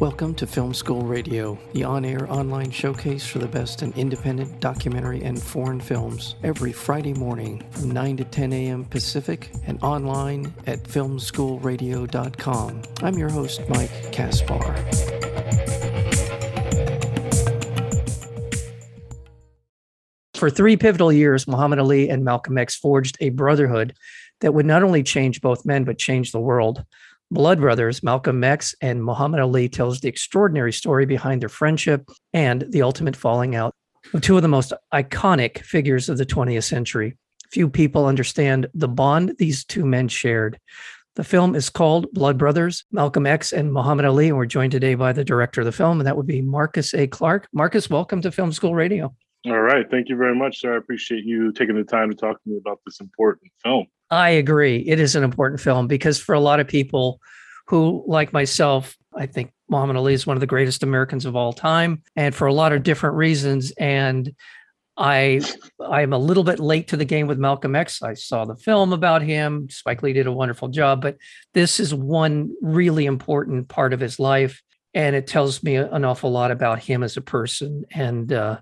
Welcome to Film School Radio, the on air online showcase for the best in independent documentary and foreign films, every Friday morning from 9 to 10 a.m. Pacific and online at filmschoolradio.com. I'm your host, Mike Kaspar. For three pivotal years, Muhammad Ali and Malcolm X forged a brotherhood that would not only change both men, but change the world. Blood Brothers, Malcolm X and Muhammad Ali tells the extraordinary story behind their friendship and the ultimate falling out of two of the most iconic figures of the 20th century. Few people understand the bond these two men shared. The film is called Blood Brothers, Malcolm X and Muhammad Ali, and we're joined today by the director of the film, and that would be Marcus A. Clarke. Marcus, welcome to Film School Radio. All right. Thank you very much, sir. I appreciate you taking the time to talk to me about this important film. I agree. It is an important film because for a lot of people who, like myself, I think Muhammad Ali is one of the greatest Americans of all time, and for a lot of different reasons. And I I'm a little bit late to the game with Malcolm X. I saw the film about him. Spike Lee did a wonderful job, but this is one really important part of his life, and it tells me an awful lot about him as a person. And uh,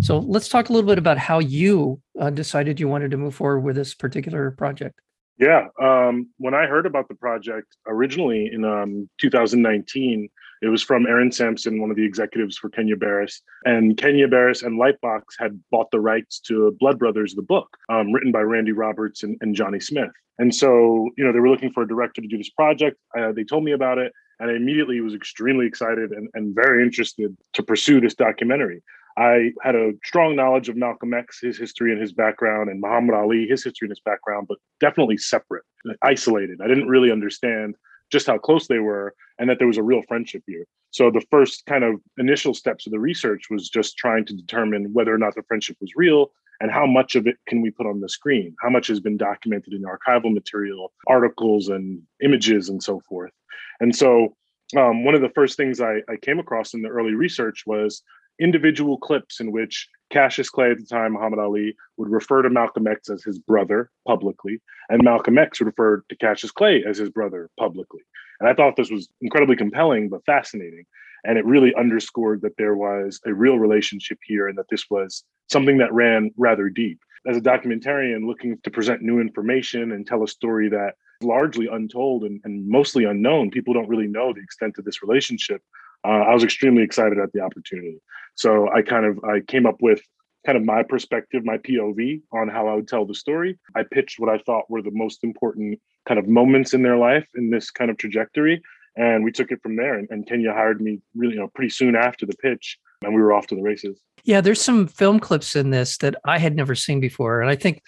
so let's talk a little bit about how you uh, decided you wanted to move forward with this particular project. Yeah. Um, when I heard about the project originally in um, 2019, it was from Aaron Sampson, one of the executives for Kenya Barris. And Kenya Barris and Lightbox had bought the rights to Blood Brothers, the book, um, written by Randy Roberts and, and, Johnny Smith. And so, you know, they were looking for a director to do this project. Uh, they told me about it. And I immediately was extremely excited and, and very interested to pursue this documentary. I had a strong knowledge of Malcolm X, his history and his background, and Muhammad Ali, his history and his background, but definitely separate, isolated. I didn't really understand just how close they were and that there was a real friendship here. So the first kind of initial steps of the research was just trying to determine whether or not the friendship was real and how much of it can we put on the screen? How much has been documented in archival material, articles and images and so forth. And so um, one of the first things I, I came across in the early research was individual clips in which Cassius Clay at the time, Muhammad Ali, would refer to Malcolm X as his brother publicly, and Malcolm X would refer to Cassius Clay as his brother publicly. And I thought this was incredibly compelling, but fascinating. And it really underscored that there was a real relationship here and that this was something that ran rather deep. As a documentarian looking to present new information and tell a story that largely untold and, and mostly unknown, people don't really know the extent of this relationship uh, I was extremely excited at the opportunity. So I kind of I came up with kind of my perspective, my POV on how I would tell the story. I pitched what I thought were the most important kind of moments in their life in this kind of trajectory, and we took it from there. And, and Kenya hired me really, you know, pretty soon after the pitch, and we were off to the races. Yeah, there's some film clips in this that I had never seen before, and I think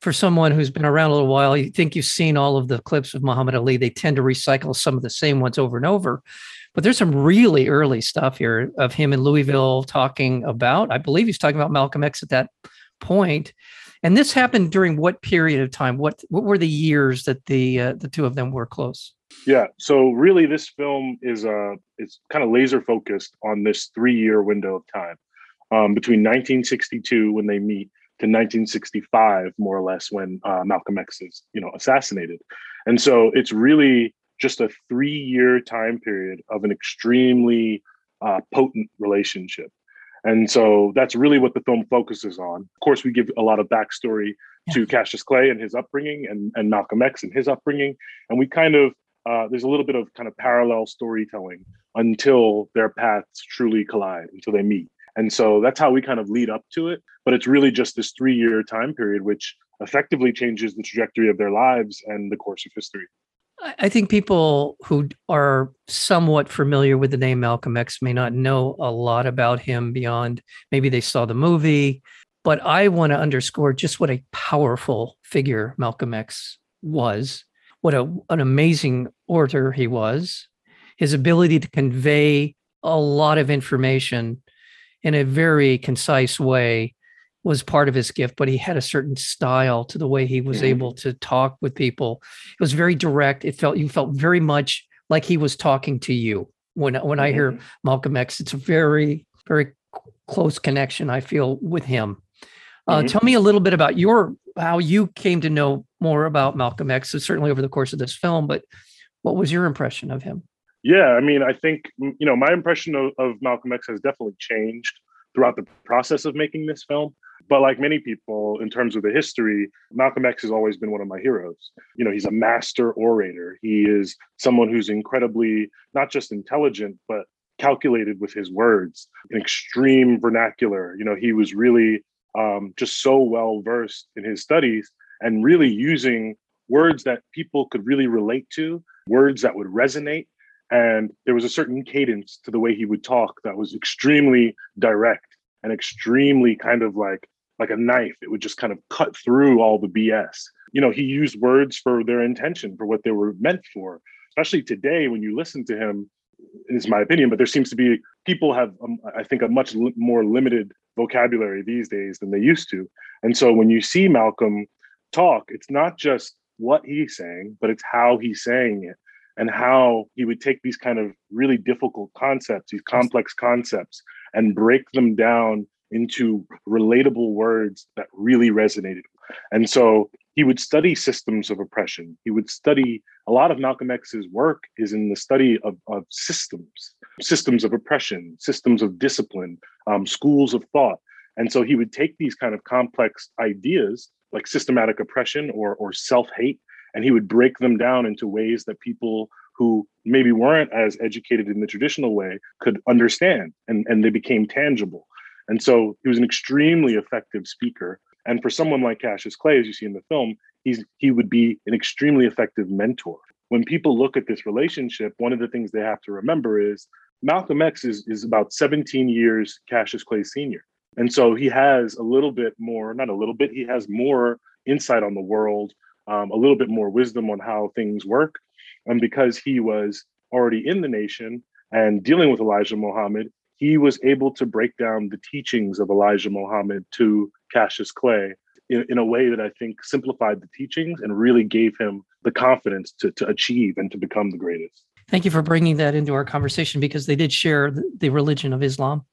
for someone who's been around a little while, you think you've seen all of the clips of Muhammad Ali. They tend to recycle some of the same ones over and over. But there's some really early stuff here of him in Louisville talking about, I believe he's talking about Malcolm X at that point. And this happened during what period of time? What what were the years that the uh, the two of them were close? Yeah, so really, this film is uh it's kind of laser focused on this three year window of time um, between 1962 when they meet to 1965, more or less, when uh, Malcolm X is you know assassinated, and so it's really just a three year time period of an extremely uh, potent relationship. And so that's really what the film focuses on. Of course, we give a lot of backstory yeah. to Cassius Clay and his upbringing and, and Malcolm X and his upbringing. And we kind of, uh, there's a little bit of kind of parallel storytelling until their paths truly collide, until they meet. And so that's how we kind of lead up to it. But it's really just this three year time period, which effectively changes the trajectory of their lives and the course of history. I think people who are somewhat familiar with the name Malcolm X may not know a lot about him beyond maybe they saw the movie. But I want to underscore just what a powerful figure Malcolm X was, what a, an amazing orator he was, his ability to convey a lot of information in a very concise way was part of his gift, but he had a certain style to the way he was mm-hmm. able to talk with people. It was very direct. It felt you felt very much like he was talking to you. When when mm-hmm. I hear mm-hmm. Malcolm X, it's a very very close connection I feel with him. Uh, mm-hmm. Tell me a little bit about your how you came to know more about Malcolm X. So certainly over the course of this film, but what was your impression of him? Yeah, I mean, I think you know my impression of, of Malcolm X has definitely changed throughout the process of making this film. But like many people, in terms of the history, Malcolm X has always been one of my heroes. You know, he's a master orator. He is someone who's incredibly not just intelligent, but calculated with his words, an extreme vernacular. You know, he was really um, just so well versed in his studies and really using words that people could really relate to, words that would resonate. And there was a certain cadence to the way he would talk that was extremely direct and extremely kind of like like a knife. It would just kind of cut through all the BS. You know, he used words for their intention, for what they were meant for. Especially today, when you listen to him, is my opinion, but there seems to be people have, um, I think, a much li- more limited vocabulary these days than they used to. And so when you see Malcolm talk, it's not just what he's saying, but it's how he's saying it and how he would take these kind of really difficult concepts, these complex concepts, and break them down into relatable words that really resonated. And so he would study systems of oppression. He would study a lot of Malcolm X's work is in the study of, of systems, systems of oppression, systems of discipline, um, schools of thought. And so he would take these kind of complex ideas like systematic oppression or, or self hate, and he would break them down into ways that people who maybe weren't as educated in the traditional way could understand and, and they became tangible. And so he was an extremely effective speaker. And for someone like Cassius Clay, as you see in the film, he's he would be an extremely effective mentor. When people look at this relationship, one of the things they have to remember is Malcolm X is, is about 17 years Cassius Clay senior. And so he has a little bit more, not a little bit, he has more insight on the world, um, a little bit more wisdom on how things work. And because he was already in the nation and dealing with Elijah Muhammad, he was able to break down the teachings of Elijah Muhammad to Cassius Clay in, in, a way that I think simplified the teachings and really gave him the confidence to, to achieve and to become the greatest. Thank you for bringing that into our conversation because they did share the, religion of Islam.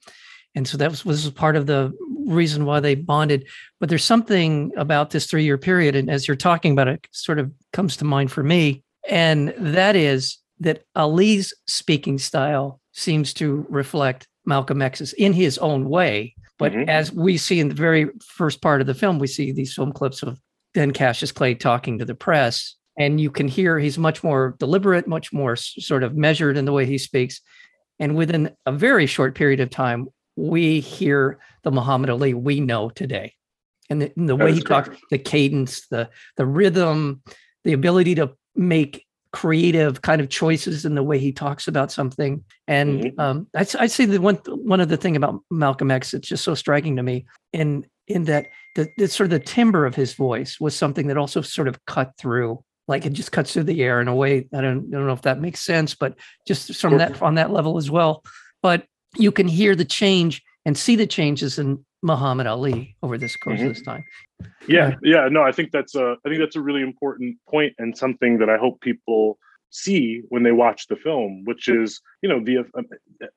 And so that was, was part of the reason why they bonded. But there's something about this three year period. And as you're talking about it, sort of comes to mind for me. And that is that Ali's speaking style seems to reflect Malcolm X's in his own way. But mm-hmm. as we see in the very first part of the film, we see these film clips of then Cassius Clay talking to the press. And you can hear he's much more deliberate, much more sort of measured in the way he speaks. And within a very short period of time, we hear the Muhammad Ali we know today. And the, and the way he talks, the cadence, the the rhythm, the ability to make creative kind of choices in the way he talks about something. And mm-hmm. um, I'd, I'd, say the one one of the thing about Malcolm X that's just so striking to me in in that the, the sort of the timbre of his voice was something that also sort of cut through like it just cuts through the air in a way I don't, I don't know if that makes sense but just from that on that level as well but you can hear the change and see the changes in Muhammad Ali over this course mm-hmm. of this time. Yeah, yeah, no, I think that's a I think that's a really important point and something that I hope people see when they watch the film, which is you know the uh,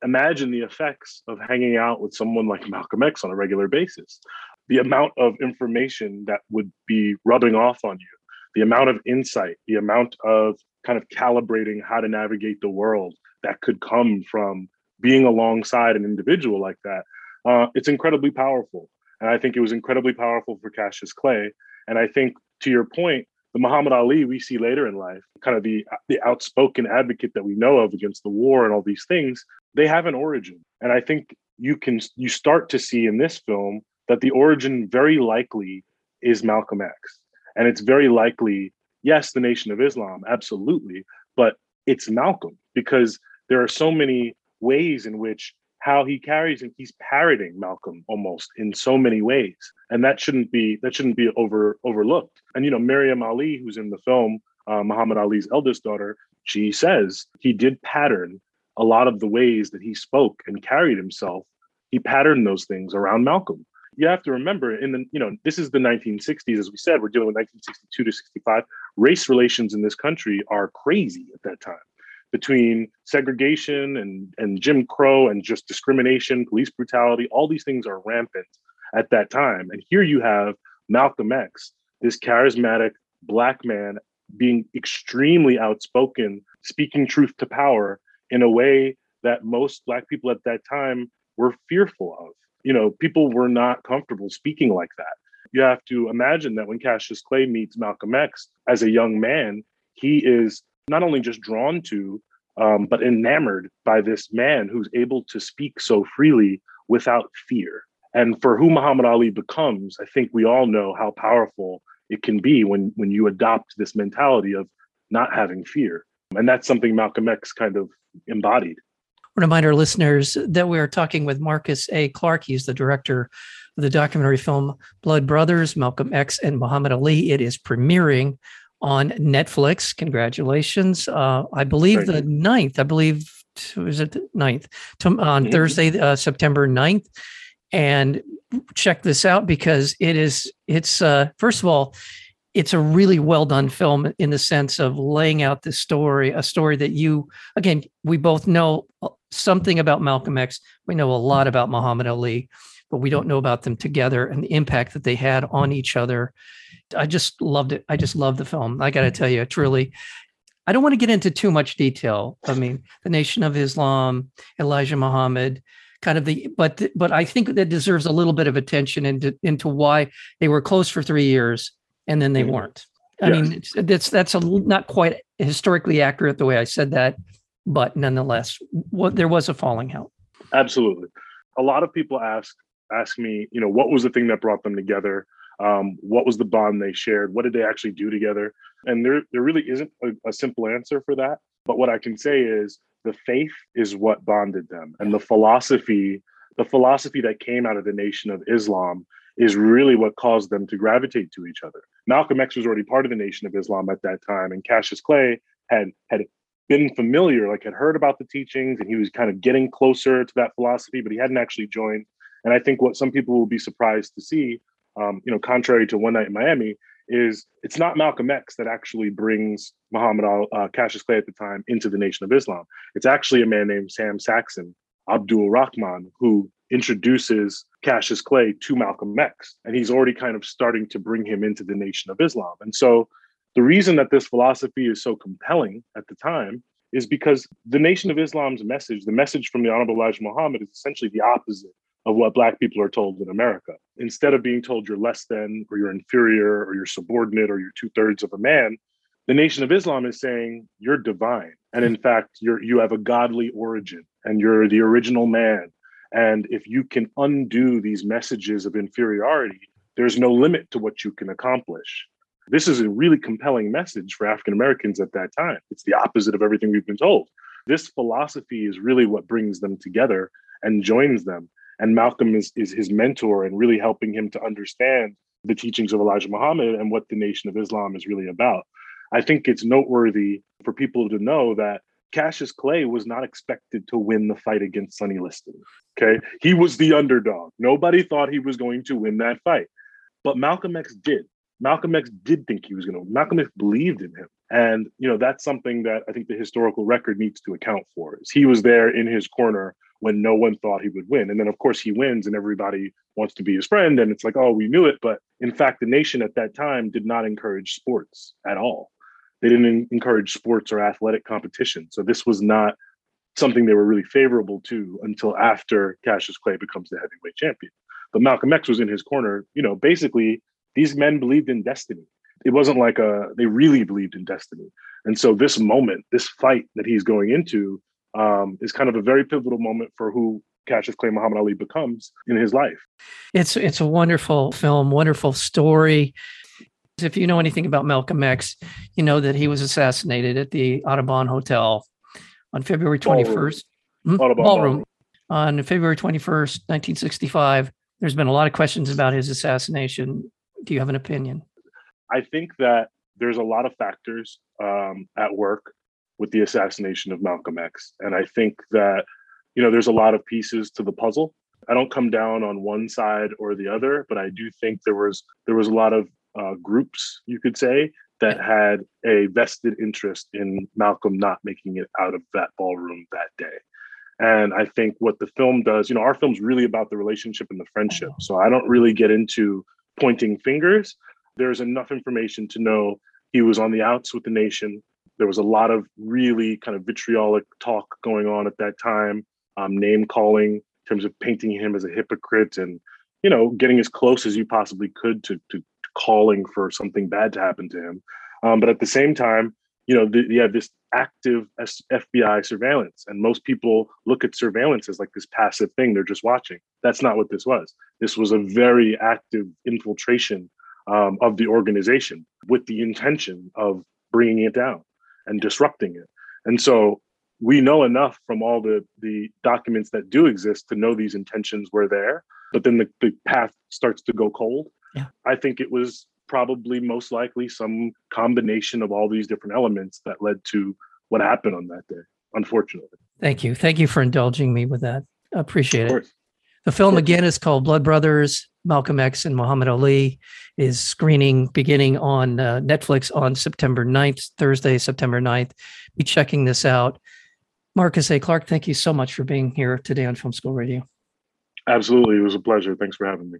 imagine the effects of hanging out with someone like Malcolm X on a regular basis, the amount of information that would be rubbing off on you, the amount of insight, the amount of kind of calibrating how to navigate the world that could come from being alongside an individual like that uh, it's incredibly powerful. And I think it was incredibly powerful for Cassius Clay. And I think, to your point, the Muhammad Ali we see later in life, kind of the the outspoken advocate that we know of against the war and all these things, they have an origin. And I think you can you start to see in this film that the origin very likely is Malcolm X. And it's very likely, yes, the Nation of Islam, absolutely, but it's Malcolm because there are so many ways in which how he carries and he's parroting Malcolm almost in so many ways. And that shouldn't be that shouldn't be over overlooked. And you know, Maryam Ali, who's in the film, uh, Muhammad Ali's eldest daughter, she says he did pattern a lot of the ways that he spoke and carried himself. He patterned those things around Malcolm. You have to remember, in the you know, this is the 1960s, as we said, we're dealing with 1962 to 65. Race relations in this country are crazy at that time between segregation and, and Jim Crow and just discrimination, police brutality, all these things are rampant at that time. And here you have Malcolm X, this charismatic black man being extremely outspoken, speaking truth to power in a way that most Black people at that time were fearful of. You know, people were not comfortable speaking like that. You have to imagine that when Cassius Clay meets Malcolm X as a young man, he is not only just drawn to, um, but enamored by this man who's able to speak so freely without fear. And for who Muhammad Ali becomes, I think we all know how powerful it can be when when you adopt this mentality of not having fear. And that's something Malcolm X kind of embodied. Remind our listeners that we are talking with Marcus A. Clarke. He's the director of the documentary film Blood Brothers, Malcolm X and Muhammad Ali. It is premiering on Netflix. Congratulations. Uh, I believe the you. 9th, I believe, was it the 9th? on mm-hmm. Thursday, uh, September 9th. And check this out because it is, it's, uh, first of all, it's a really well done film in the sense of laying out the story, a story that you, again, we both know something about Malcolm X. We know a lot about Muhammad Ali, but we don't know about them together and the impact that they had on each other. I just loved it. I just love the film. I got to tell you, truly. I don't want to get into too much detail. I mean, the Nation of Islam, Elijah Muhammad, kind of the, but but I think that deserves a little bit of attention into into why they were close for three years and then they mm-hmm. weren't. I yes. mean, that's that's a, not quite historically accurate the way I said that, but nonetheless, what, there was a falling out. Absolutely. A lot of people ask ask me, you know, what was the thing that brought them together? Um, what was the bond they shared? What did they actually do together? And there, there really isn't a, a simple answer for that. But what I can say is the faith is what bonded them, and the philosophy, the philosophy that came out of the Nation of Islam, is really what caused them to gravitate to each other. Malcolm X was already part of the Nation of Islam at that time, and Cassius Clay had had been familiar, like had heard about the teachings, and he was kind of getting closer to that philosophy, but he hadn't actually joined. And I think what some people will be surprised to see, um, you know, contrary to One Night in Miami, is it's not Malcolm X that actually brings Muhammad al uh, Cassius Clay at the time into the Nation of Islam. It's actually a man named Sam Saxon, Abdul Rahman, who introduces Cassius Clay to Malcolm X. And he's already kind of starting to bring him into the Nation of Islam. And so the reason that this philosophy is so compelling at the time is because the Nation of Islam's message, the message from the Honorable Elijah Muhammad, is essentially the opposite of what Black people are told in America. Instead of being told you're less than, or you're inferior, or you're subordinate, or you're two thirds of a man, the Nation of Islam is saying you're divine, and in fact, you're you have a godly origin, and you're the original man. And if you can undo these messages of inferiority, there's no limit to what you can accomplish. This is a really compelling message for African Americans at that time. It's the opposite of everything we've been told. This philosophy is really what brings them together and joins them and Malcolm is, is his mentor and really helping him to understand the teachings of Elijah Muhammad and what the Nation of Islam is really about. I think it's noteworthy for people to know that Cassius Clay was not expected to win the fight against Sonny Liston. Okay. He was the underdog. Nobody thought he was going to win that fight. But Malcolm X did. Malcolm X did think he was going to. Malcolm X believed in him. And, you know, that's something that I think the historical record needs to account for. Is he was there in his corner when no one thought he would win. And then, of course, he wins and everybody wants to be his friend. And it's like, oh, we knew it. But in fact, the nation at that time did not encourage sports at all. They didn't encourage sports or athletic competition. So this was not something they were really favorable to until after Cassius Clay becomes the heavyweight champion. But Malcolm X was in his corner. You know, basically, these men believed in destiny. It wasn't like a, they really believed in destiny. And so this moment, this fight that he's going into, um, is kind of a very pivotal moment for who Cassius Clay Muhammad Ali becomes in his life. It's it's a wonderful film, wonderful story. If you know anything about Malcolm X, you know that he was assassinated at the Audubon Hotel on February 21st. Ballroom. Hmm? Ballroom. Ballroom. On February 21st, 1965. There's been a lot of questions about his assassination. Do you have an opinion? I think that there's a lot of factors um, at work with the assassination of Malcolm X. And I think that, you know, there's a lot of pieces to the puzzle. I don't come down on one side or the other, but I do think there was there was a lot of uh, groups, you could say, that had a vested interest in Malcolm not making it out of that ballroom that day. And I think what the film does, you know, our film's really about the relationship and the friendship. So I don't really get into pointing fingers. There's enough information to know he was on the outs with the nation there was a lot of really kind of vitriolic talk going on at that time, um, name calling in terms of painting him as a hypocrite and you know getting as close as you possibly could to, to, calling for something bad to happen to him. Um, but at the same time, you know, the, you have this active FBI surveillance, and most people look at surveillance as like this passive thing; they're just watching. That's not what this was. This was a very active infiltration um, of the organization with the intention of bringing it down and disrupting it. And so we know enough from all the the documents that do exist to know these intentions were there. But then the, the path starts to go cold. Yeah. I think it was probably most likely some combination of all these different elements that led to what happened on that day, unfortunately. Thank you. Thank you for indulging me with that. I appreciate it. The film again is called Blood Brothers, Malcolm X and Muhammad Ali is screening beginning on uh, Netflix on September 9th, Thursday, September 9th. Be checking this out. Marcus A. Clarke, thank you so much for being here today on Film School Radio. Absolutely. It was a pleasure. Thanks for having me.